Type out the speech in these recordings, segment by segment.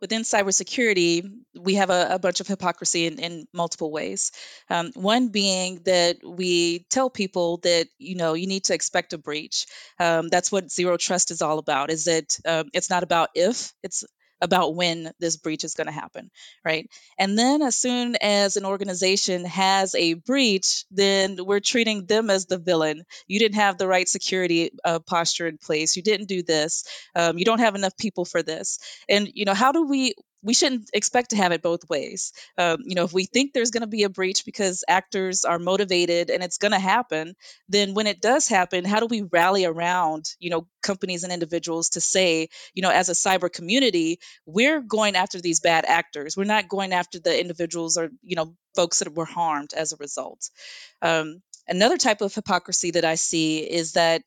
within cybersecurity, we have a, a bunch of hypocrisy in, in multiple ways. Um, one being that we tell people that you know you need to expect a breach. Um, that's what zero trust is all about. Is that um, it's not about if, it's about when this breach is going to happen, right? And then as soon as an organization has a breach, then we're treating them as the villain. You didn't have the right security uh, posture in place. You didn't do this. Um, you don't have enough people for this. And you know, how do we we shouldn't expect to have it both ways. Um, you know, if we think there's going to be a breach because actors are motivated and it's going to happen, then when it does happen, how do we rally around, you know, companies and individuals to say, you know, as a cyber community, we're going after these bad actors. We're not going after the individuals or, you know, folks that were harmed as a result. Um, another type of hypocrisy that I see is that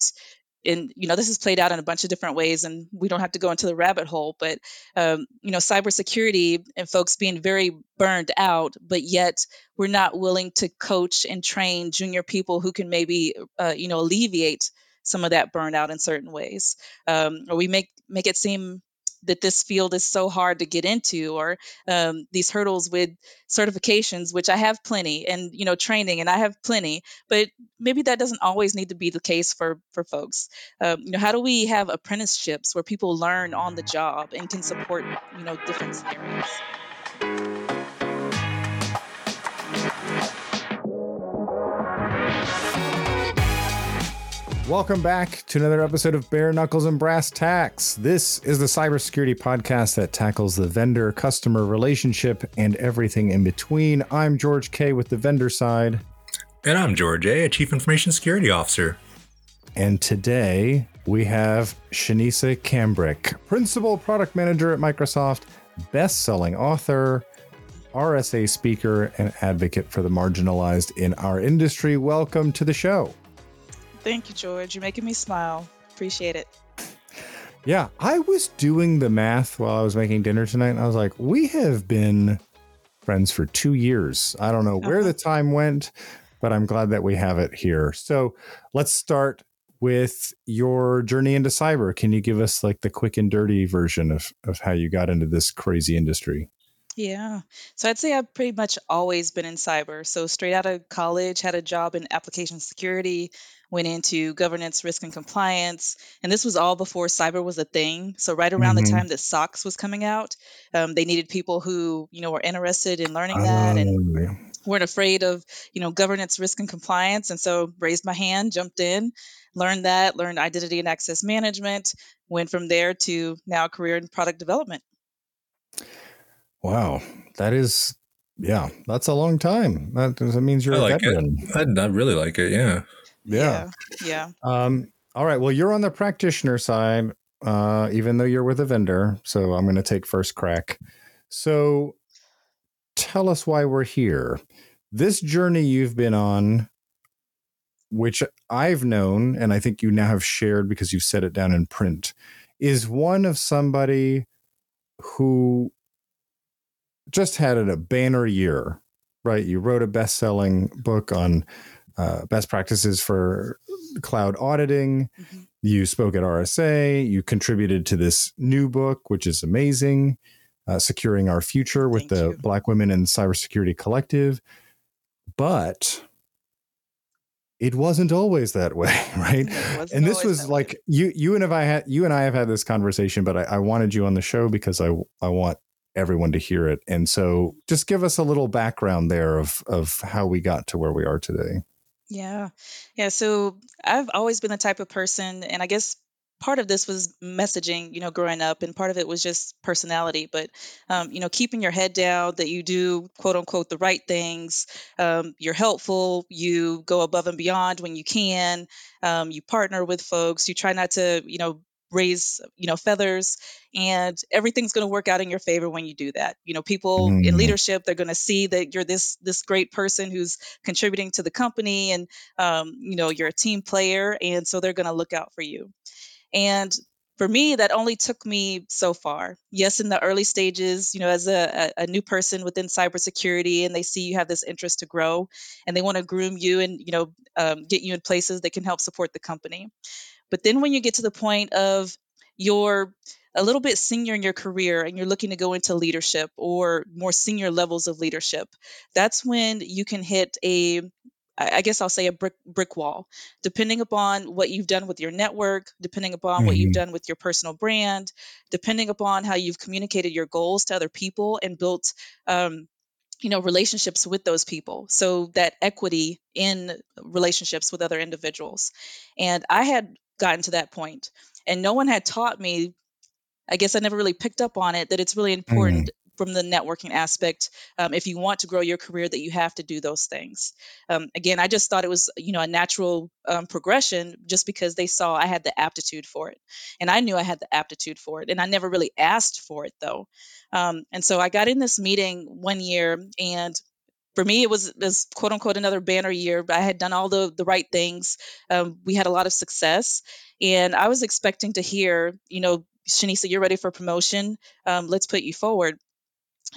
and you know this is played out in a bunch of different ways and we don't have to go into the rabbit hole but um, you know cybersecurity and folks being very burned out but yet we're not willing to coach and train junior people who can maybe uh, you know alleviate some of that burnout in certain ways. Um, or we make make it seem that this field is so hard to get into or um, these hurdles with certifications which i have plenty and you know training and i have plenty but maybe that doesn't always need to be the case for for folks. Um, you know how do we have apprenticeships where people learn on the job and can support you know different scenarios Welcome back to another episode of Bare Knuckles and Brass Tacks. This is the cybersecurity podcast that tackles the vendor customer relationship and everything in between. I'm George K with the vendor side. And I'm George A, a Chief Information Security Officer. And today we have Shinesa Cambric, Principal Product Manager at Microsoft, best selling author, RSA speaker, and advocate for the marginalized in our industry. Welcome to the show. Thank you, George. You're making me smile. Appreciate it. Yeah, I was doing the math while I was making dinner tonight, and I was like, we have been friends for two years. I don't know where uh-huh. the time went, but I'm glad that we have it here. So let's start with your journey into cyber. Can you give us like the quick and dirty version of, of how you got into this crazy industry? Yeah. So I'd say I've pretty much always been in cyber. So straight out of college, had a job in application security, went into governance, risk, and compliance. And this was all before cyber was a thing. So right around the mm-hmm. time that SOX was coming out, um, they needed people who you know were interested in learning that and oh, weren't afraid of you know governance, risk, and compliance. And so raised my hand, jumped in, learned that, learned identity and access management, went from there to now a career in product development. Wow, that is yeah, that's a long time. That, that means you're I a like veteran. It. I, I really like it. Yeah. Yeah. Yeah. Um, all right. Well, you're on the practitioner side, uh, even though you're with a vendor. So I'm going to take first crack. So tell us why we're here. This journey you've been on, which I've known, and I think you now have shared because you've set it down in print, is one of somebody who just had a banner year, right? You wrote a best selling book on uh, best practices for cloud auditing. Mm-hmm. You spoke at RSA. You contributed to this new book, which is amazing, uh, Securing Our Future with Thank the you. Black Women in Cybersecurity Collective. But it wasn't always that way, right? And this was like way. you, you and if I had you and I have had this conversation, but I, I wanted you on the show because I, I want everyone to hear it. And so, just give us a little background there of of how we got to where we are today. Yeah. Yeah. So I've always been the type of person, and I guess part of this was messaging, you know, growing up, and part of it was just personality. But, um, you know, keeping your head down, that you do quote unquote the right things, um, you're helpful, you go above and beyond when you can, um, you partner with folks, you try not to, you know, raise you know feathers and everything's going to work out in your favor when you do that you know people mm. in mm-hmm. leadership they're going to see that you're this this great person who's contributing to the company and um, you know you're a team player and so they're going to look out for you and for me that only took me so far yes in the early stages you know as a, a new person within cybersecurity and they see you have this interest to grow and they want to groom you and you know um, get you in places that can help support the company but then when you get to the point of you're a little bit senior in your career and you're looking to go into leadership or more senior levels of leadership, that's when you can hit a I guess I'll say a brick brick wall, depending upon what you've done with your network, depending upon mm-hmm. what you've mm-hmm. done with your personal brand, depending upon how you've communicated your goals to other people and built, um, you know, relationships with those people. So that equity in relationships with other individuals, and I had gotten to that point, and no one had taught me I guess I never really picked up on it that it's really important mm. from the networking aspect um, if you want to grow your career that you have to do those things. Um, again i just thought it was you know a natural um, progression just because they saw i had the aptitude for it and i knew i had the aptitude for it and i never really asked for it though. Um, and so i got in this meeting one year and for me, it was, it was quote unquote another banner year. I had done all the the right things. Um, we had a lot of success, and I was expecting to hear, you know, Shinesa, you're ready for promotion. Um, let's put you forward.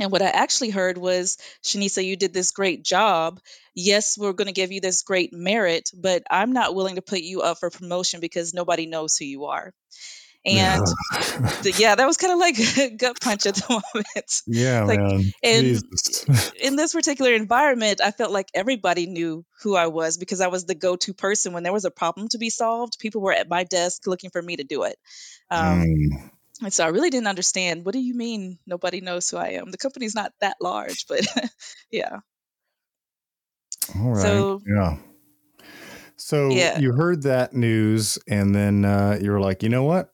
And what I actually heard was, Shinesa, you did this great job. Yes, we're going to give you this great merit, but I'm not willing to put you up for promotion because nobody knows who you are. And yeah, yeah that was kind of like a gut punch at the moment. Yeah, like, man. And in this particular environment, I felt like everybody knew who I was because I was the go-to person when there was a problem to be solved. People were at my desk looking for me to do it. Um, mm. And so I really didn't understand. What do you mean nobody knows who I am? The company's not that large, but yeah. All right. So, yeah. So yeah. you heard that news, and then uh, you were like, you know what?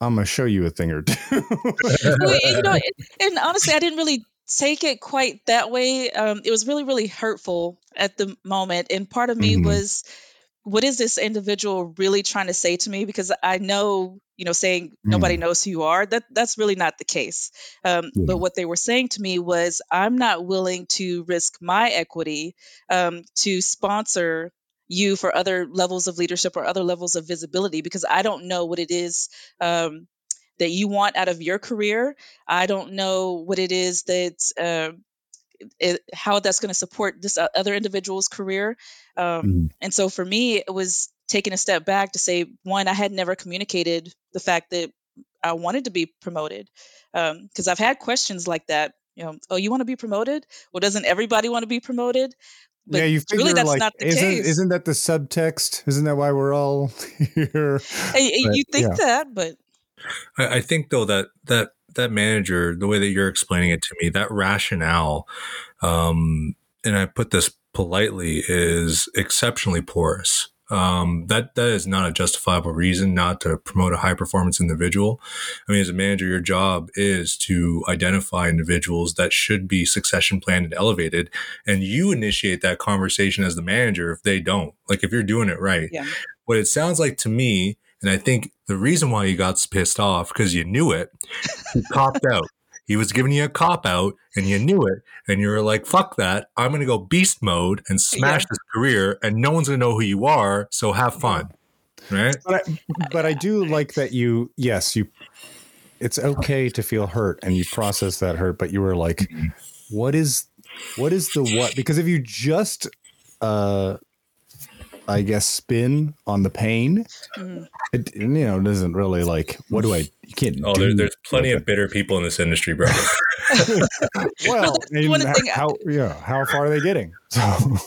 I'm gonna show you a thing or two. well, you know, and honestly, I didn't really take it quite that way. Um, it was really, really hurtful at the moment, and part of me mm-hmm. was what is this individual really trying to say to me because i know you know saying nobody mm. knows who you are that that's really not the case um, yeah. but what they were saying to me was i'm not willing to risk my equity um, to sponsor you for other levels of leadership or other levels of visibility because i don't know what it is um, that you want out of your career i don't know what it is that uh, it, how that's going to support this other individual's career. Um, mm And so for me, it was taking a step back to say, one, I had never communicated the fact that I wanted to be promoted because um, I've had questions like that. You know, oh, you want to be promoted? Well, doesn't everybody want to be promoted? But yeah, you figure really that's like, not the isn't, case. Isn't that the subtext? Isn't that why we're all here? Hey, but, you think yeah. that, but I, I think though that that that manager, the way that you're explaining it to me, that rationale, um, and I put this politely, is exceptionally porous. Um, that that is not a justifiable reason not to promote a high performance individual. I mean, as a manager, your job is to identify individuals that should be succession planned and elevated, and you initiate that conversation as the manager if they don't. Like if you're doing it right. Yeah. What it sounds like to me and I think the reason why you got pissed off because you knew it, he copped out. He was giving you a cop out and you knew it. And you were like, fuck that. I'm going to go beast mode and smash yeah. this career and no one's going to know who you are. So have fun. Right. But I, but I do like that you, yes, you, it's okay to feel hurt and you process that hurt, but you were like, mm-hmm. what is, what is the what? Because if you just, uh, I guess, spin on the pain. Mm. It you know doesn't really like. What do I? You can't. Oh, there, there's plenty of bitter people in this industry, bro. well, how, how, yeah, how far are they getting? So.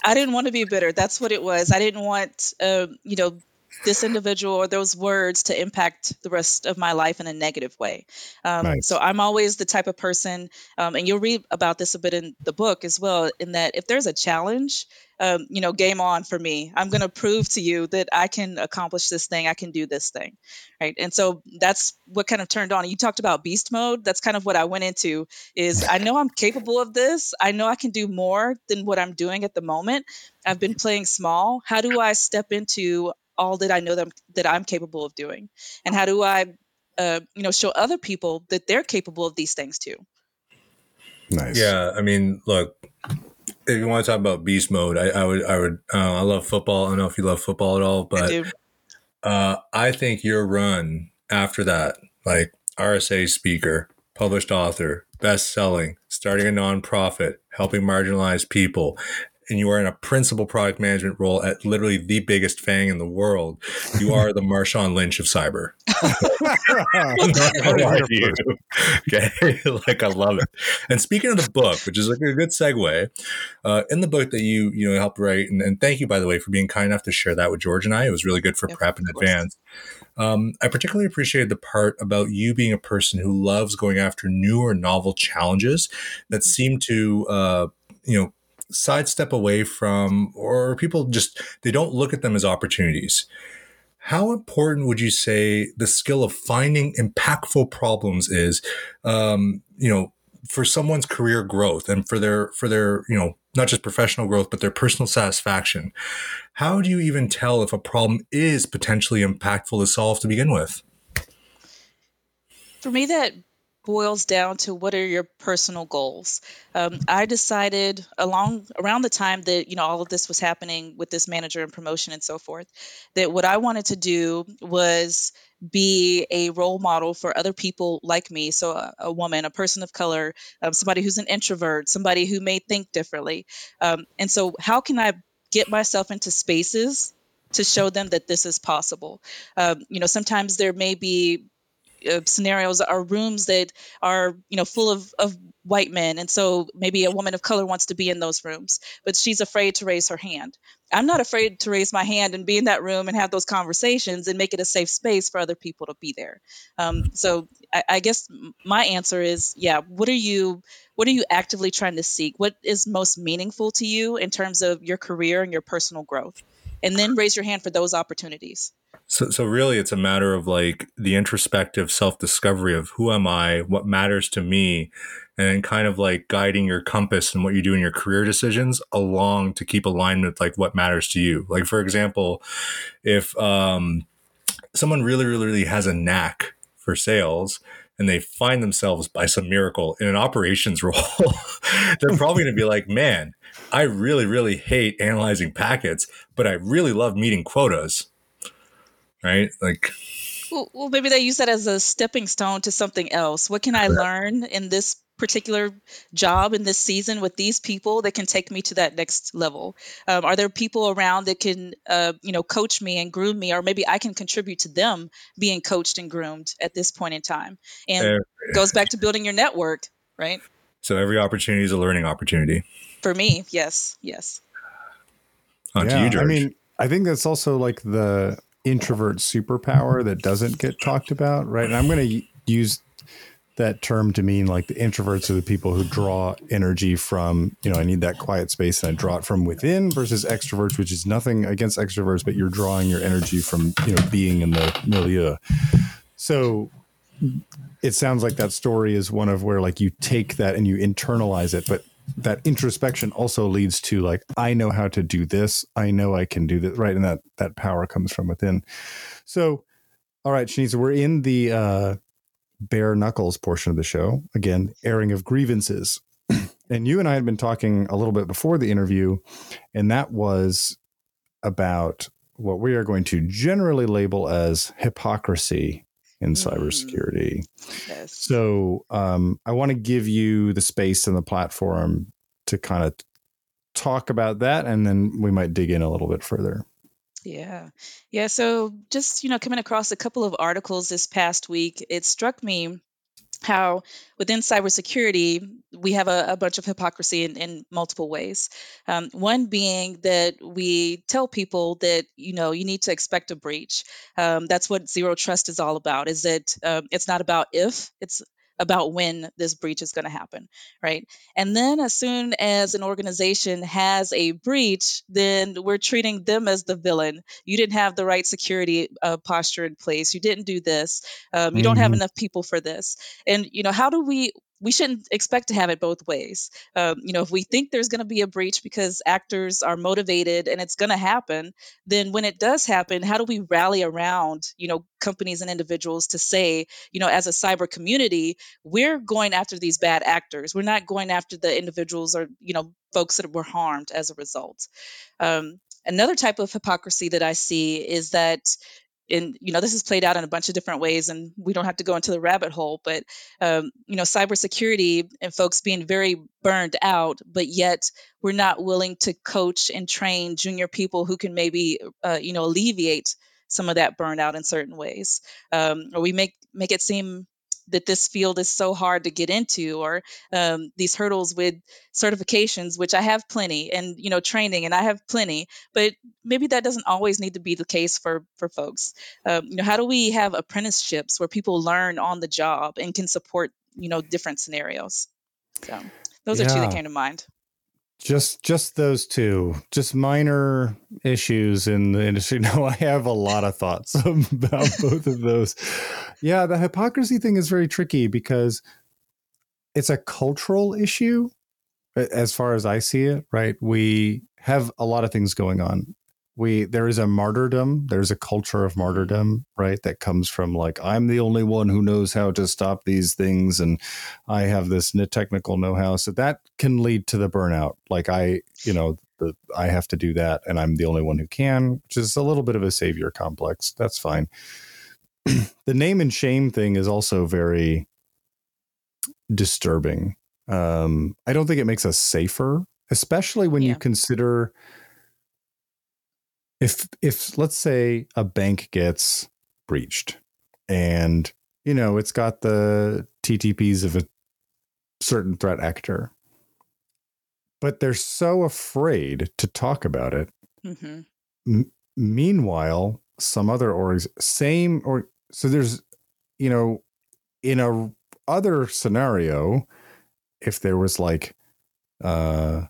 I didn't want to be bitter. That's what it was. I didn't want, uh, you know, this individual or those words to impact the rest of my life in a negative way. Um, nice. So I'm always the type of person, um, and you'll read about this a bit in the book as well, in that if there's a challenge, um, you know, game on for me. I'm going to prove to you that I can accomplish this thing. I can do this thing, right? And so that's what kind of turned on. You talked about beast mode. That's kind of what I went into. Is I know I'm capable of this. I know I can do more than what I'm doing at the moment. I've been playing small. How do I step into all that I know that I'm, that I'm capable of doing, and how do I, uh, you know, show other people that they're capable of these things too. Nice. Yeah, I mean, look, if you want to talk about beast mode, I, I would, I would, uh, I love football. I don't know if you love football at all, but I, uh, I think your run after that, like RSA speaker, published author, best selling, starting a nonprofit, helping marginalized people, and you are in a principal product management role at literally the biggest FAANG in the world, you are the Marshawn Lynch of cyber. okay, like I love it. And speaking of the book, which is like a good segue, uh, in the book that you you know helped write, and, and, thank you by the way for being kind enough to share that with George and I. It was really good for yep, prep in advance. Um, I particularly appreciated the part about you being a person who loves going after new or novel challenges that mm-hmm. seem to, uh, you know, sidestep away from, or people just, they don't look at them as opportunities. How important would you say the skill of finding impactful problems is, um, you know, for someone's career growth and for their, for their, you know, not just professional growth, but their personal satisfaction? How do you even tell if a problem is potentially impactful to solve to begin with? For me, that boils down to what are your personal goals. Um, I decided along around the time that you know all of this was happening with this manager and promotion and so forth, that what I wanted to do was be a role model for other people like me. So a, a woman, a person of color, um, somebody who's an introvert, somebody who may think differently. Um, and so, how can I get myself into spaces to show them that this is possible? Um, you know, sometimes there may be uh, scenarios are rooms that are you know full of, of white men. And so maybe a woman of color wants to be in those rooms but she's afraid to raise her hand. I'm not afraid to raise my hand and be in that room and have those conversations and make it a safe space for other people to be there. Um, so I, I guess my answer is yeah what are you what are you actively trying to seek? What is most meaningful to you in terms of your career and your personal growth and then raise your hand for those opportunities so, so really, it's a matter of like the introspective self discovery of who am I, what matters to me, and then kind of like guiding your compass and what you do in your career decisions along to keep alignment with like what matters to you. Like, for example, if um, someone really, really, really has a knack for sales, and they find themselves by some miracle in an operations role, they're probably going to be like, man, I really, really hate analyzing packets, but I really love meeting quotas right? Like, well, well, maybe they use that as a stepping stone to something else. What can I learn in this particular job in this season with these people that can take me to that next level? Um, are there people around that can, uh, you know, coach me and groom me, or maybe I can contribute to them being coached and groomed at this point in time? And goes back to building your network, right? So every opportunity is a learning opportunity. For me, yes, yes. On yeah, you, I mean, I think that's also like the introvert superpower that doesn't get talked about, right? And I'm going to use that term to mean like the introverts are the people who draw energy from, you know, I need that quiet space and I draw it from within versus extroverts, which is nothing against extroverts, but you're drawing your energy from, you know, being in the milieu. So it sounds like that story is one of where like you take that and you internalize it, but that introspection also leads to like i know how to do this. I know i can do this right? And that that power comes from within. So all right Shanice, we're in the uh bare knuckles portion of the show again airing of grievances and you and i had been talking a little bit before the interview and that was about what we are going to generally label as hypocrisy in mm. cybersecurity. Yes. So um, I want to give you the space and the platform to kind of talk about that, and then we might dig in a little bit further. Yeah. Yeah. So just, you know, coming across a couple of articles this past week, it struck me how within cybersecurity we have a, a bunch of hypocrisy in, in multiple ways. Um, one being that we tell people that you know you need to expect a breach. Um, that's what zero trust is all about. Is that um, it's not about if it's about when this breach is going to happen, right? And then as soon as an organization has a breach, then we're treating them as the villain. You didn't have the right security uh, posture in place. You didn't do this. Um, you mm-hmm. don't have mm-hmm. enough people for this. And you know, how do we we shouldn't expect to have it both ways. Um, you know, if we think there's going to be a breach because actors are motivated and it's going to happen, then when it does happen, how do we rally around, you know, companies and individuals to say, you know, as a cyber community, we're going after these bad actors. We're not going after the individuals or, you know, folks that were harmed as a result. Um, another type of hypocrisy that I see is that and you know this is played out in a bunch of different ways and we don't have to go into the rabbit hole but um, you know cybersecurity and folks being very burned out but yet we're not willing to coach and train junior people who can maybe uh, you know alleviate some of that burnout in certain ways. Um, or we make make it seem that this field is so hard to get into or um, these hurdles with certifications which i have plenty and you know training and i have plenty but maybe that doesn't always need to be the case for for folks. Um, you know how do we have apprenticeships where people learn on the job and can support you know different scenarios? So those yeah. are two that came to mind just just those two, just minor issues in the industry. No, I have a lot of thoughts about both of those. Yeah, the hypocrisy thing is very tricky because it's a cultural issue as far as I see it, right? We have a lot of things going on we there is a martyrdom there's a culture of martyrdom right that comes from like i'm the only one who knows how to stop these things and i have this technical know-how. So that can lead to the burnout. Like i you know the, i have to do that and i'm the only one who can which is a little bit of a savior complex. That's fine. The name and shame thing is also very disturbing. Um i don't think it makes us safer especially when yeah. you consider if if let's say a bank gets breached and you know it's got the TTPs of a certain threat actor but they're so afraid to talk about it mm-hmm. M- meanwhile some other orgs same or so there's you know in a other scenario if there was like uh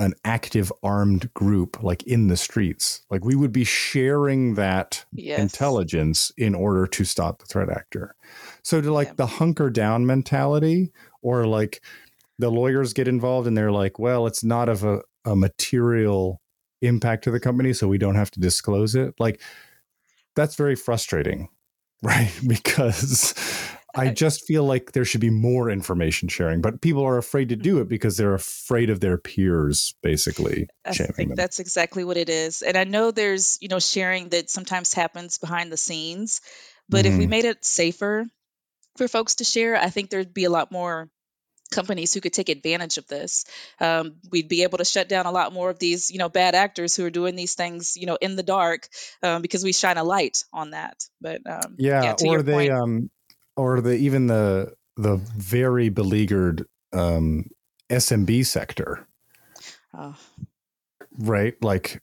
an active armed group like in the streets like we would be sharing that yes. intelligence in order to stop the threat actor so to like yeah. the hunker down mentality or like the lawyers get involved and they're like well it's not of a, a material impact to the company so we don't have to disclose it like that's very frustrating right because I just feel like there should be more information sharing, but people are afraid to do it because they're afraid of their peers, basically. I think them. that's exactly what it is. And I know there's, you know, sharing that sometimes happens behind the scenes, but mm-hmm. if we mm-hmm. made it safer for folks to share, I think there'd be a lot more companies who could take advantage of this. Um, we'd be able to shut down a lot more of these, you know, bad actors who are doing these things, you know, in the dark, um, because we shine a light on that. But um, yeah, yeah or they, point, um, or the even the the very beleaguered um, SMB sector. Oh. Right, like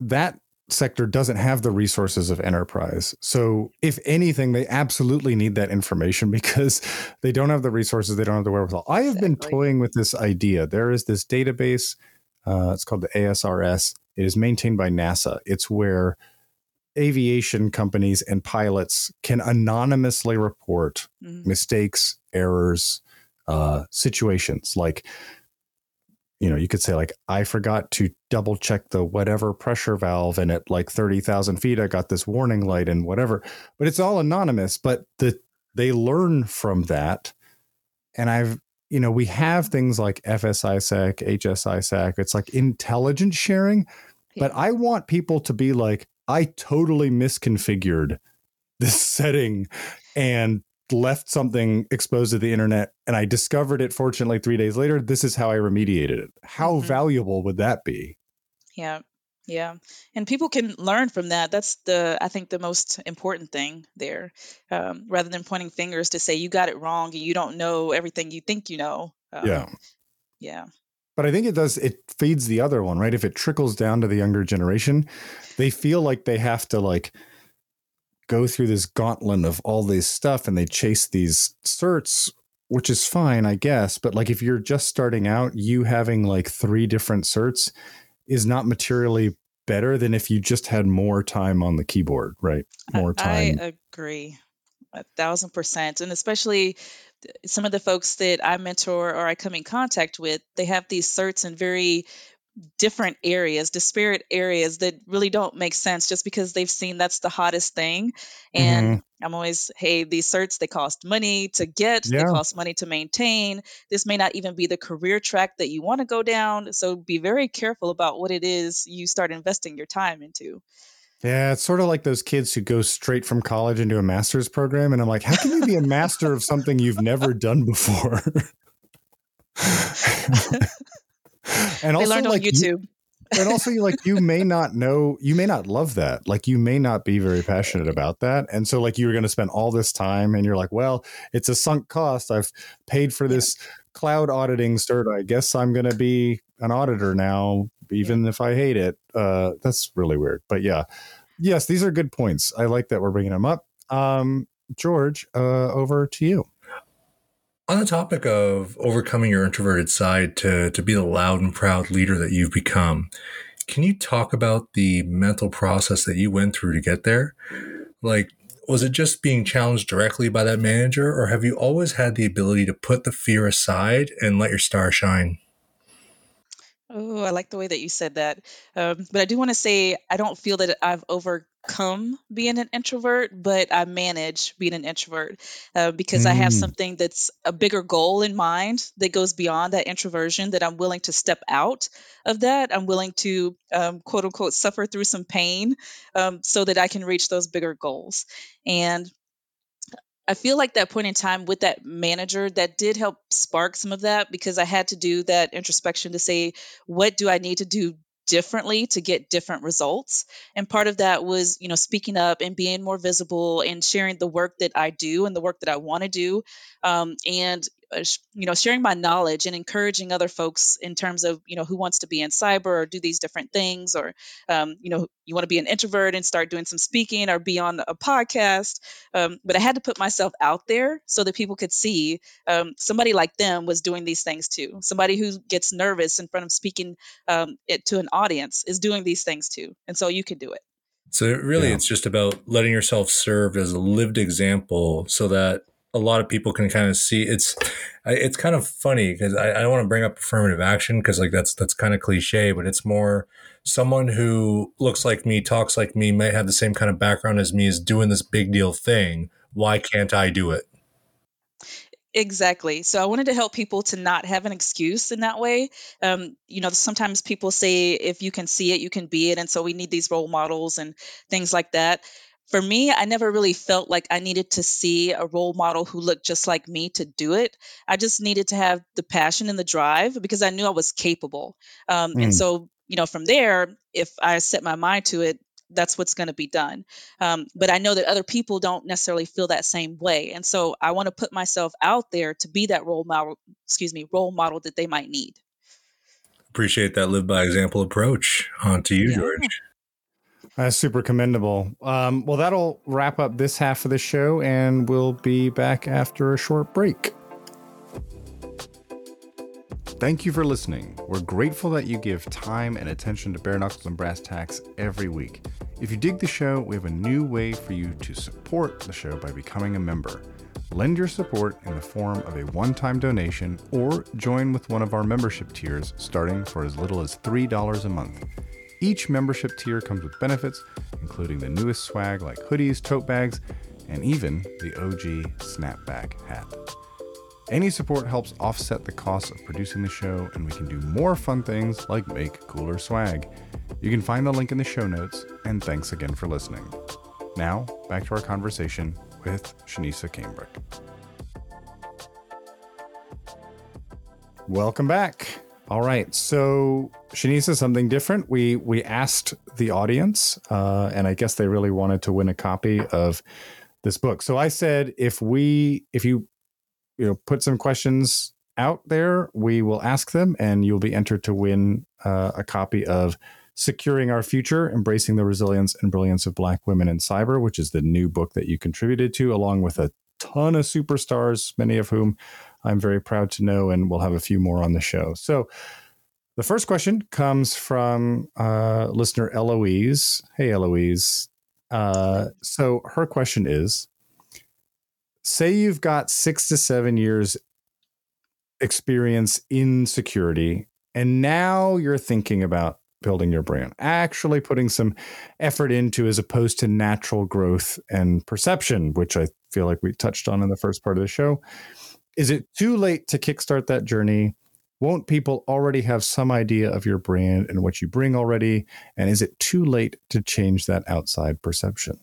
that sector doesn't have the resources of enterprise. So, if anything, they absolutely need that information because they don't have the resources, they don't have the wherewithal. I have exactly. been toying with this idea. There is this database, uh, it's called the ASRS. It is maintained by NASA. It's where aviation companies and pilots can anonymously report mm-hmm. mistakes, errors, uh, situations like you know, you could say like, I forgot to double check the whatever pressure valve, and at like thirty thousand feet, I got this warning light and whatever. But it's all anonymous. But the they learn from that, and I've you know we have things like FSISAC, HSISAC. It's like intelligence sharing, yeah. but I want people to be like, I totally misconfigured this setting and left something exposed to the internet and I discovered it fortunately 3 days later. This is how I remediated it. How mm-hmm. valuable would that be? Yeah yeah. And people can learn from that. That's the i think the most important thing there um, rather than pointing fingers to say you got it wrong and you don't know everything you think you know. Um, yeah. yeah but I think it does, it feeds the other one, right? If it trickles down to the younger generation, they feel like they have to like go through this gauntlet of all this stuff and they chase these certs, which is fine, I guess. But like if you're just starting out, you having like three different certs is not materially better than if you just had more time on the keyboard, right? More time. I agree. A thousand percent. And especially some of the folks that I mentor or I come in contact with, they have these certs in very different areas, disparate areas that really don't make sense just because they've seen that's the hottest thing. And mm-hmm. I'm always, hey, these certs, they cost money to get, yeah. they cost money to maintain. This may not even be the career track that you want to go down. So be very careful about what it is you start investing your time into. Yeah, it's sort of like those kids who go straight from college into a master's program. And I'm like, how can you be a master of something you've never done before? and also, like, YouTube. You, and also, like, you may not know, you may not love that. Like, you may not be very passionate about that. And so, like, you were going to spend all this time and you're like, well, it's a sunk cost. I've paid for this cloud auditing cert. I guess I'm going to be an auditor now, even if I hate it. Uh, that's really weird. But yeah, yes, these are good points. I like that we're bringing them up. Um, George, uh, over to you. On the topic of overcoming your introverted side to, to be the loud and proud leader that you've become, can you talk about the mental process that you went through to get there? Like, was it just being challenged directly by that manager, or have you always had the ability to put the fear aside and let your star shine? Oh, I like the way that you said that. Um, but I do want to say I don't feel that I've overcome being an introvert, but I manage being an introvert uh, because I have mm. something that's a bigger goal in mind that goes beyond that introversion. That I'm willing to step out of that. I'm willing to um, quote unquote suffer through some pain um, so that I can reach those bigger goals. And I feel like that point in time with that manager that did help spark some of that because I had to do that introspection to say, what do I need to do differently to get different results? And part of that was you know speaking up and being more visible and sharing the work that i do and the work that i want to do um, and you know sharing my knowledge and encouraging other folks in terms of you know who wants to be in cyber or do these different things or um, you know you want to be an introvert and start doing some speaking or be on a podcast um, but i had to put myself out there so that people could see um, somebody like them was doing these things too somebody who gets nervous in front of speaking um, it, to an audience is doing these things too and so you can do it so really yeah. it's just about letting yourself serve as a lived example so that a lot of people can kind of see it's it's kind of funny because I, I, don't want to bring up affirmative action because like that's that's kind of cliche but it's more someone who looks like me talks like me might have the same kind of background as me is doing this big deal thing why can't i do it Exactly. So I wanted to help people to not have an excuse in that way. Um, you know, sometimes people say if you can see it, you can be it. And so we need these role models and things like that for me, I never really felt like I needed to see a role model who looked just like me to do it. I just needed to have the passion and the drive because I knew I was capable. Um, mm. And so, you know, from there, if I set my mind to it, that's what's going to be done. Um, but I know that other people don't necessarily feel that same way, and so I want to put myself out there to be that role model. Excuse me, role model that they might need. Appreciate that live by example approach. On to you, yeah. George. That's super commendable. Um, well, that'll wrap up this half of the show, and we'll be back after a short break. Thank you for listening. We're grateful that you give time and attention to Bare Knuckles and Brass Tacks every week. If you dig the show, we have a new way for you to support the show by becoming a member. Lend your support in the form of a one time donation or join with one of our membership tiers starting for as little as $3 a month. Each membership tier comes with benefits, including the newest swag like hoodies, tote bags, and even the OG snapback hat. Any support helps offset the costs of producing the show, and we can do more fun things like make cooler swag. You can find the link in the show notes, and thanks again for listening. Now, back to our conversation with Shinesa Cambric. Welcome back. All right. So Shinesa, something different. We we asked the audience, uh, and I guess they really wanted to win a copy of this book. So I said, if we if you you know put some questions out there, we will ask them, and you'll be entered to win uh, a copy of Securing Our Future: Embracing the Resilience and Brilliance of Black Women in Cyber, which is the new book that you contributed to, along with a ton of superstars, many of whom I'm very proud to know, and we'll have a few more on the show. So, the first question comes from uh, listener Eloise. Hey, Eloise. Uh, so, her question is Say you've got six to seven years experience in security, and now you're thinking about building your brand, actually putting some effort into as opposed to natural growth and perception, which I feel like we touched on in the first part of the show. Is it too late to kickstart that journey? Won't people already have some idea of your brand and what you bring already? And is it too late to change that outside perception?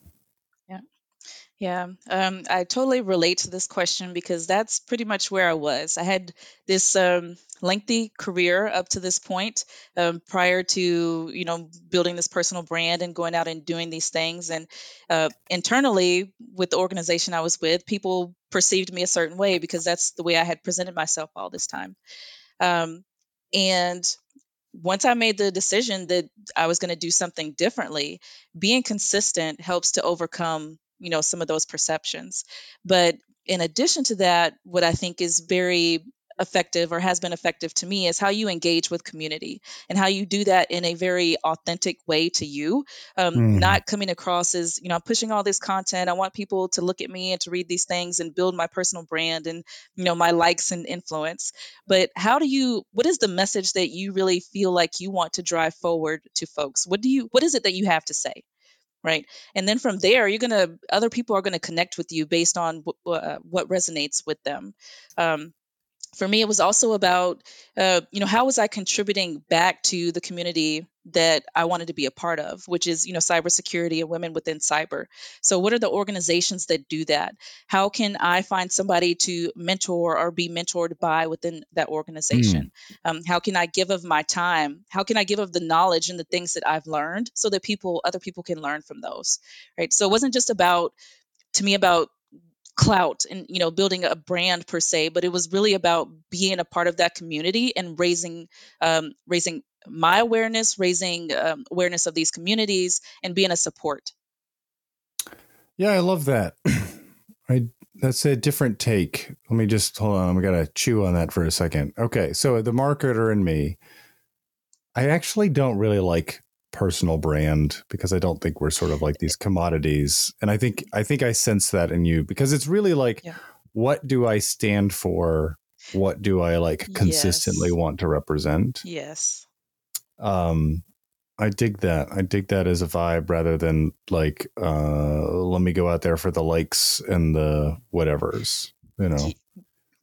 Yeah, um, I totally relate to this question because that's pretty much where I was. I had this um, lengthy career up to this point um, prior to you know building this personal brand and going out and doing these things. And uh, internally, with the organization I was with, people perceived me a certain way because that's the way I had presented myself all this time. Um, and once I made the decision that I was going to do something differently, being consistent helps to overcome you know some of those perceptions. But in addition to that what i think is very effective or has been effective to me is how you engage with community and how you do that in a very authentic way to you. Um, mm. not coming across as you know i'm pushing all this content. I want people to look at me and to read these things and build my personal brand and you know my likes and influence. But how do you what is the message that you really feel like you want to drive forward to folks? What do you what is it that you have to say right? And then from there you're gonna other people are gonna connect with you based on w- uh, what resonates with them. Um, for me, it was also about, uh, you know, how was I contributing back to the community that I wanted to be a part of, which is, you know, cybersecurity and women within cyber. So, what are the organizations that do that? How can I find somebody to mentor or be mentored by within that hmm. organization? Mm. Um, how can I give of my time? How can I give of the knowledge and the things that I've learned so that people, other people, can learn from those, right? So, it wasn't just about to me about clout and you know building a brand per se but it was really about being a part of that community and raising um, raising my awareness raising um, awareness of these communities and being a support. Yeah i love that. I that's a different take. Let me just hold on we gotta chew on that for a second. Okay so the marketer and me i actually don't really like personal brand because I don't think we're sort of like these commodities. And I think I think I sense that in you because it's really like yeah. what do I stand for? What do I like consistently yes. want to represent? Yes. Um I dig that. I dig that as a vibe rather than like uh let me go out there for the likes and the whatevers, you know.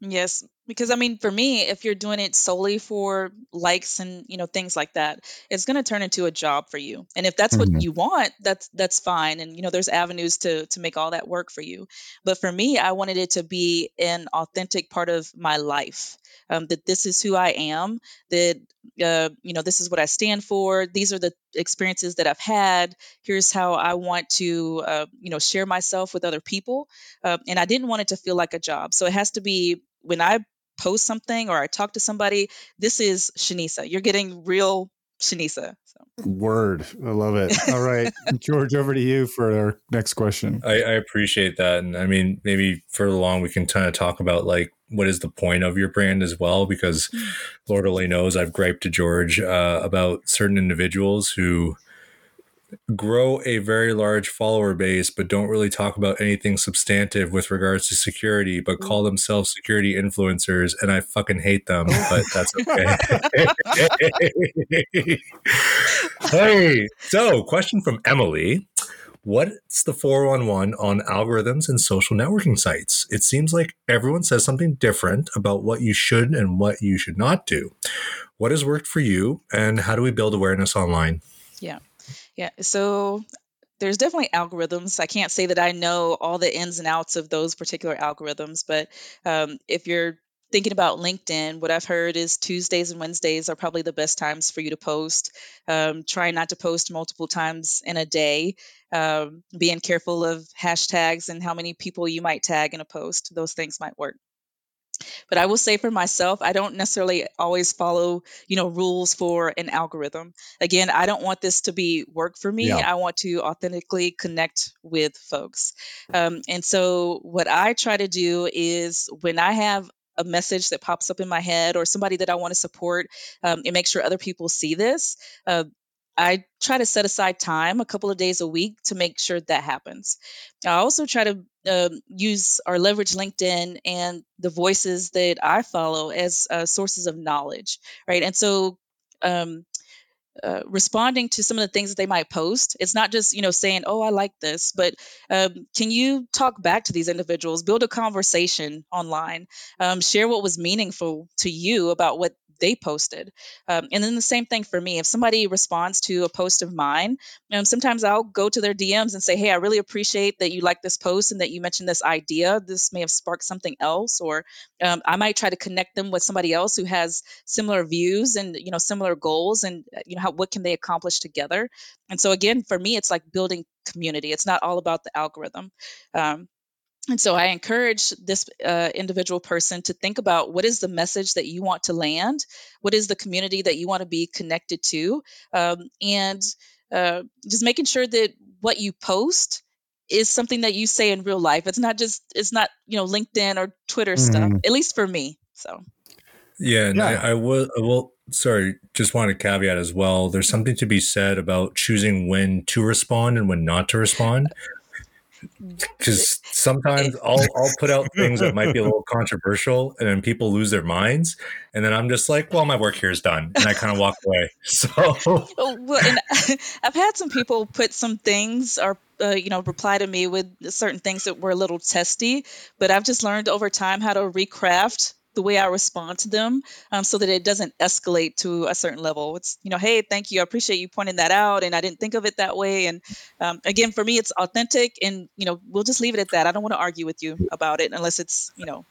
Yes, because I mean, for me, if you're doing it solely for likes and you know things like that, it's going to turn into a job for you. And if that's what Mhm. you want, that's that's fine. And you know, there's avenues to to make all that work for you. But for me, I wanted it to be an authentic part of my life. Um, that this is who I am. That uh, you know, this is what I stand for. These are the experiences that I've had. Here's how I want to uh, you know share myself with other people. Uh, and I didn't want it to feel like a job. So it has to be when I post something or I talk to somebody, this is Shinesa. You're getting real Shinesa. So. Word. I love it. All right. George, over to you for our next question. I, I appreciate that. And I mean, maybe further along, we can kind of talk about like what is the point of your brand as well, because mm. Lord only knows I've griped to George uh, about certain individuals who grow a very large follower base, but don't really talk about anything substantive with regards to security, but mm. call themselves security influencers. And I fucking hate them, oh. but that's okay. hey, so question from Emily. What's the 411 on algorithms and social networking sites? It seems like everyone says something different about what you should and what you should not do. What has worked for you, and how do we build awareness online? Yeah. Yeah. So there's definitely algorithms. I can't say that I know all the ins and outs of those particular algorithms, but um, if you're thinking about LinkedIn, what I've heard is Tuesdays and Wednesdays are probably the best times for you to post. Um, try not to post multiple times in a day. Um, being careful of hashtags and how many people you might tag in a post. Those things might work. But I will say for myself, I don't necessarily always follow, you know, rules for an algorithm. Again, I don't want this to be work for me. Yeah. I want to authentically connect with folks. Um, and so what I try to do is when I have a message that pops up in my head or somebody that I want to support um, and make sure other people see this, uh, I try to set aside time, a couple of days a week, to make sure that happens. I also try to uh, use or leverage LinkedIn and the voices that I follow as uh, sources of knowledge, right? And so, um, uh, responding to some of the things that they might post. It's not just you know saying, "Oh, I like this," but um, can you talk back to these individuals, build a conversation online, um, share what was meaningful to you about what they posted. Um, and then the same thing for me. If somebody responds to a post of mine, um, sometimes I'll go to their DMs and say, "Hey, I really appreciate that you like this post and that you mentioned this idea. This may have sparked something else." Or um, I might try to connect them with somebody else who has similar views and you know similar goals, and uh, you know how what can they accomplish together. And so again, for me, it's like building community. It's not all about the algorithm. Um, and so I encourage this uh, individual person to think about what is the message that you want to land, what is the community that you want to be connected to, um, and uh, just making sure that what you post is something that you say in real life. It's not just it's not you know LinkedIn or Twitter mm-hmm. stuff. At least for me. So. Yeah, and yeah. I, I will. I will. Sorry, just want to caveat as well. There's something to be said about choosing when to respond and when not to respond because sometimes I'll I'll put out things that might be a little controversial, and then people lose their minds, and then I'm just like, well, my work here is done, and I kind of walk away. So, well, and I've had some people put some things or uh, you know reply to me with certain things that were a little testy, but I've just learned over time how to recraft the way I respond to them um, so that it doesn't escalate to a certain level. It's, you know, hey, thank you. I appreciate you pointing that out. And I didn't think of it that way. And um, again, for me, it's authentic. And, you know, we'll just leave it at that. I don't want to argue with you about it unless it's, you know,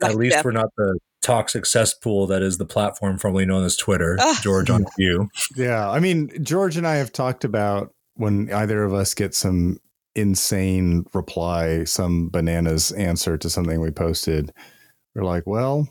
at least death. we're not the toxic cesspool that is the platform formerly known as Twitter. Ah. George, on you. Yeah. I mean, George and I have talked about when either of us get some insane reply, some bananas answer to something we posted they're like, well,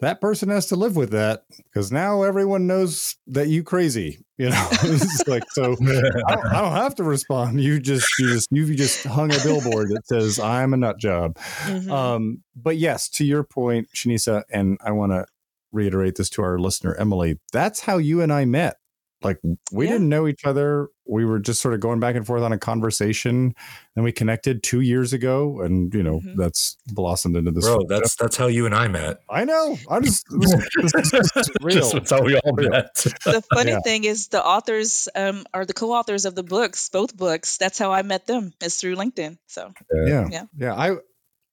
that person has to live with that because now everyone knows that you crazy. You know, it's like so. I don't, I don't, have to respond. You just you just you just hung a billboard that says I'm a nut job. Mm-hmm. Um, but yes, to your point, Shinesa, and I want to reiterate this to our listener, Emily. That's how you and I met. Like we yeah. didn't know each other. We were just sort of going back and forth on a conversation, and we connected two years ago, and you know mm-hmm. that's blossomed into this. Bro, that's that's how you and I met. I know. I'm just this, this, this real. that's how we all met. the funny yeah. thing is, the authors um, are the co-authors of the books, both books. That's how I met them. Is through LinkedIn. So yeah, yeah, yeah. I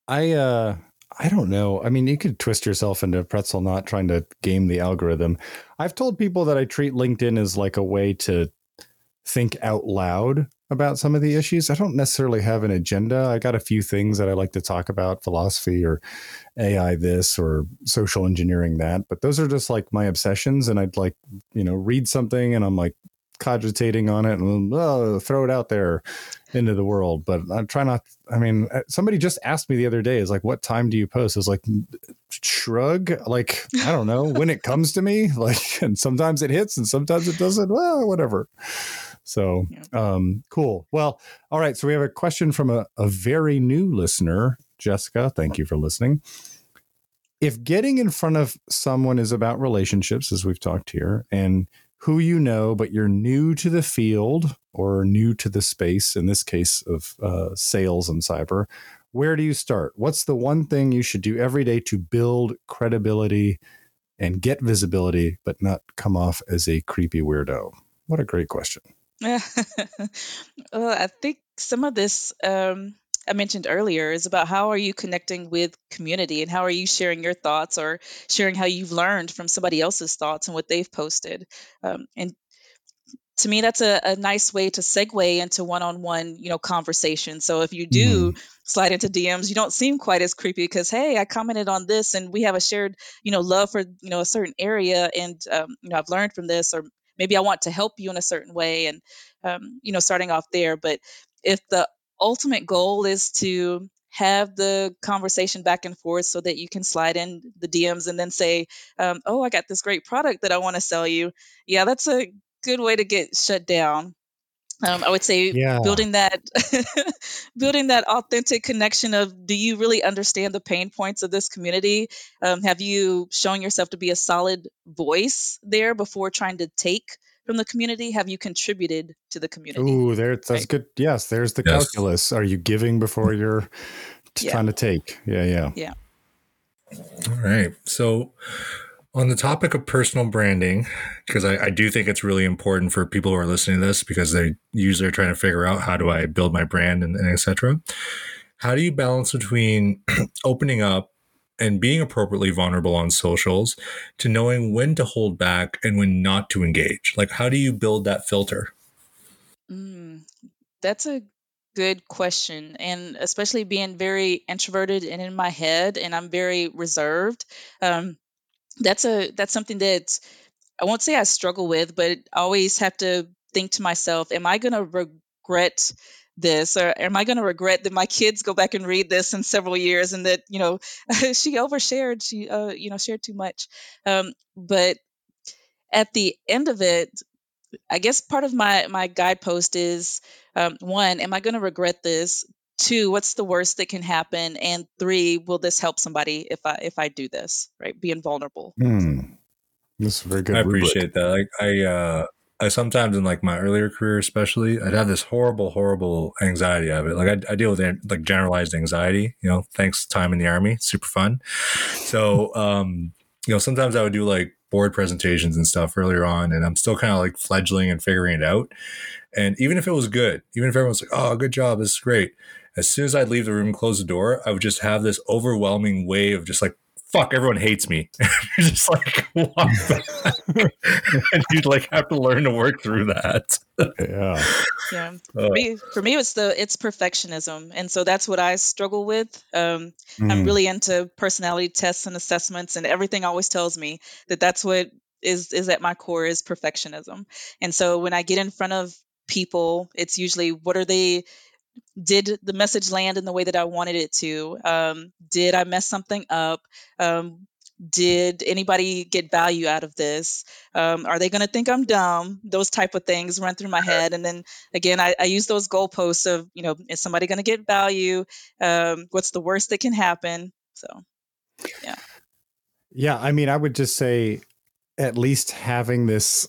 I uh I don't know. I mean, you could twist yourself into a pretzel not trying to game the algorithm. I've told people that I treat LinkedIn as like a way to think out loud about some of the issues. I don't necessarily have an agenda. I got a few things that I like to talk about philosophy or AI this or social engineering that, but those are just like my obsessions. And I'd like, you know, read something and I'm like, cogitating on it and oh, throw it out there into the world. But I try not. I mean, uh, somebody just asked me the other day, "Is like, what time do you post?" Is like, shrug. Like, I don't know when it comes to me. Like, and sometimes it hits and sometimes it doesn't. Well, whatever. So, um, cool. Well, all right. So we have a question from a, a very new listener, Jessica. Thank you for listening. If getting in front of someone is about relationships, as we've talked here, and who you know, but you're new to the field or new to the space, in this case of uh, sales and cyber, where do you start? What's the one thing you should do every day to build credibility and get visibility, but not come off as a creepy weirdo? What a great question. well, I think some of this um, I mentioned earlier is about how are you connecting with community and how are you sharing your thoughts or sharing how you've learned from somebody else's thoughts and what they've posted. Um, and to me, that's a, a nice way to segue into one-on-one, you know, conversation. So if you do mm-hmm. slide into DMs, you don't seem quite as creepy because, hey, I commented on this and we have a shared, you know, love for you know a certain area, and um, you know, I've learned from this, or maybe I want to help you in a certain way, and um, you know, starting off there. But if the ultimate goal is to have the conversation back and forth so that you can slide in the DMs and then say, um, "Oh, I got this great product that I want to sell you." Yeah, that's a good way to get shut down. Um, I would say yeah. building that building that authentic connection of do you really understand the pain points of this community? Um, have you shown yourself to be a solid voice there before trying to take from the community? Have you contributed to the community? Ooh, there, that's right? good. Yes, there's the yes. calculus. Are you giving before you're yeah. trying to take? Yeah, yeah. Yeah. All right. So, on the topic of personal branding, because I, I, do think it's really important for people who are listening to this because they usually are trying to figure out how do I build my brand and, and etc. How do you balance between opening up and being appropriately vulnerable on socials to knowing when to hold back and when not to engage? Like, how do you build that filter? Mm, that's a good question. And especially being very introverted and in my head, and I'm very reserved. Um, that's a that's something that I won't say I struggle with, but I always have to think to myself, am I going to regret this or am I going to regret that my kids go back and read this in several years and that, you know, she overshared, she, uh, you know, shared too much. Um, but at the end of it, I guess part of my my guidepost is um, one, am I going to regret this? Two, what's the worst that can happen? And three, will this help somebody if I if I do this? Right, being vulnerable. Hmm. This is very good. I appreciate that. Like I, uh, I sometimes in like my earlier career, especially, I'd have this horrible, horrible anxiety of it. Like I, I deal with like generalized anxiety. You know, thanks to time in the army, super fun. So, um, you know, sometimes I would do like board presentations and stuff earlier on, and I'm still kind of like fledgling and figuring it out. And even if it was good, even if everyone's like, "Oh, good job, this is great," as soon as I'd leave the room, close the door, I would just have this overwhelming wave of just like fuck, everyone hates me. You're just like, and you'd like have to learn to work through that. yeah. Yeah. Uh, for me, for me, it's the it's perfectionism, and so that's what I struggle with. Um, mm. I'm really into personality tests and assessments, and everything always tells me that that's what is is at my core is perfectionism. And so when I get in front of people, it's usually what are they did the message land in the way that I wanted it to? Um, did I mess something up? Um, did anybody get value out of this? Um, are they going to think I'm dumb? Those type of things run through my head, and then again, I, I use those goalposts of you know, is somebody going to get value? Um, what's the worst that can happen? So, yeah, yeah. I mean, I would just say, at least having this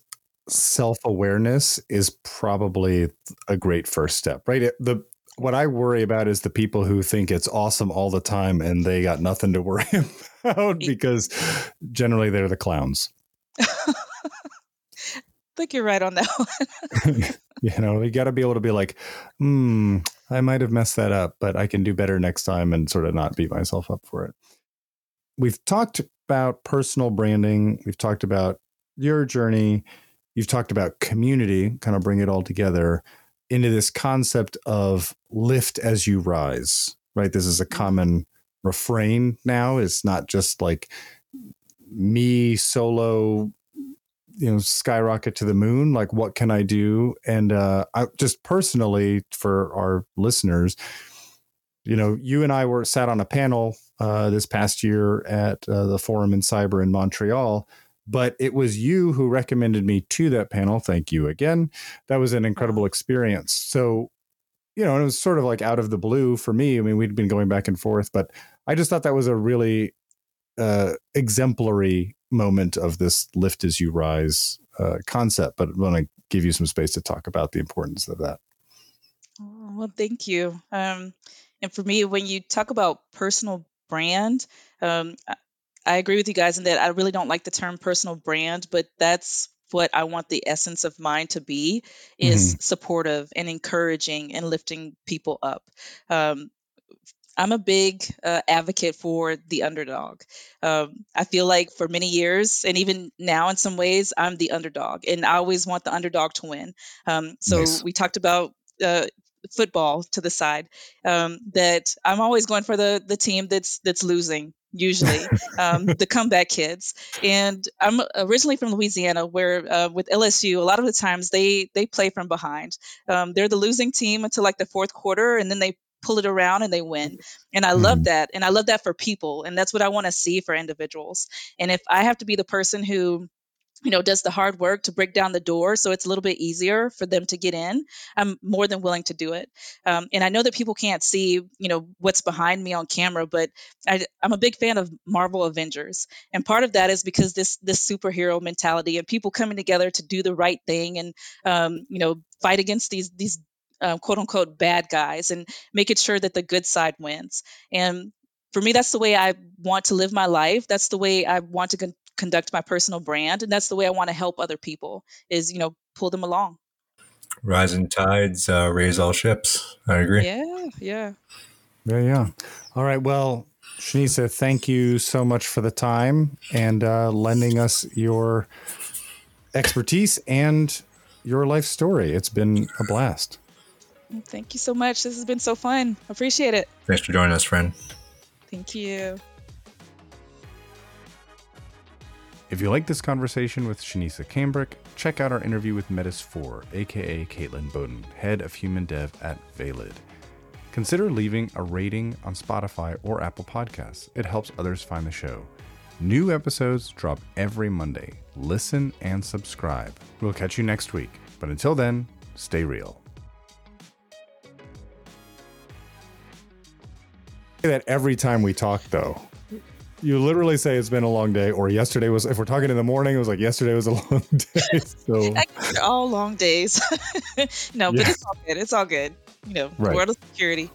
self awareness is probably a great first step, right? The what I worry about is the people who think it's awesome all the time and they got nothing to worry about because generally they're the clowns. I think you're right on that one. you know, you got to be able to be like, hmm, I might have messed that up, but I can do better next time and sort of not beat myself up for it. We've talked about personal branding. We've talked about your journey. You've talked about community, kind of bring it all together into this concept of lift as you rise, right? This is a mm-hmm. common refrain now. It's not just like me solo, you know, skyrocket to the moon. Like, what can I do? And uh, I just personally, for our listeners, you know, you and I were sat on a panel uh, this past year at uh, the Forum InCyber in Montreal but it was you who recommended me to that panel. Thank you again. That was an incredible experience. So, you know, it was sort of like out of the blue for me. I mean, we'd been going back and forth, but I just thought that was a really uh, exemplary moment of this lift as you rise uh, concept. But I want to give you some space to talk about the importance of that. Oh, well, thank you. Um, and for me, when you talk about personal brand, um, I agree with you guys in that I really don't like the term personal brand, but that's what I want the essence of mine to be is mm-hmm. supportive and encouraging and lifting people up. Um, I'm a big uh, advocate for the underdog. Um, I feel like for many years, and even now in some ways, I'm the underdog, and I always want the underdog to win. Um, so nice. we talked about uh, football to the side. Um, that I'm always going for the the team that's that's losing usually um, the comeback kids. And i'm originally from louisiana where uh, with lsu a lot of the times they they play from behind. Um, they're the losing team until like the fourth quarter and then they pull it around and they win. And i mm-hmm. love that and i love that for people and that's what i want to see for individuals. And if i have to be the person who you know does the hard work to break down the door so it's a little bit easier for them to get in i'm more than willing to do it. Um, and i know that people can't see you know what's behind me on camera but I, am a big fan of marvel avengers and part of that is because this this superhero mentality and people coming together to do the right thing and um, you know fight against these these uh, quote unquote bad guys and making sure that the good side wins. And for me that's the way i want to live my life. That's the way i want to con- conduct my personal brand and that's the way i want to help other people is you know pull them along rising tides uh, raise all ships i agree yeah yeah yeah yeah all right well Shinesa, thank you so much for the time and uh, lending us your expertise and your life story. It's been a blast. Thank you so much. This has been so fun. Appreciate it. Thanks for joining us, friend. Thank you. If you like this conversation with Shinesa Cambric, check out our interview with Metis 4, aka Caitlin Bowden, head of human dev at Valid. Consider leaving a rating on Spotify or Apple Podcasts. It helps others find the show. New episodes drop every Monday. Listen and subscribe. We'll catch you next week. But until then, stay real. That every time we talk, though, you literally say it's been a long day, or yesterday was. If we're talking in the morning, it was like yesterday was a long day. So all long days. no, but it's all good. It's all good. You know, right. world of security.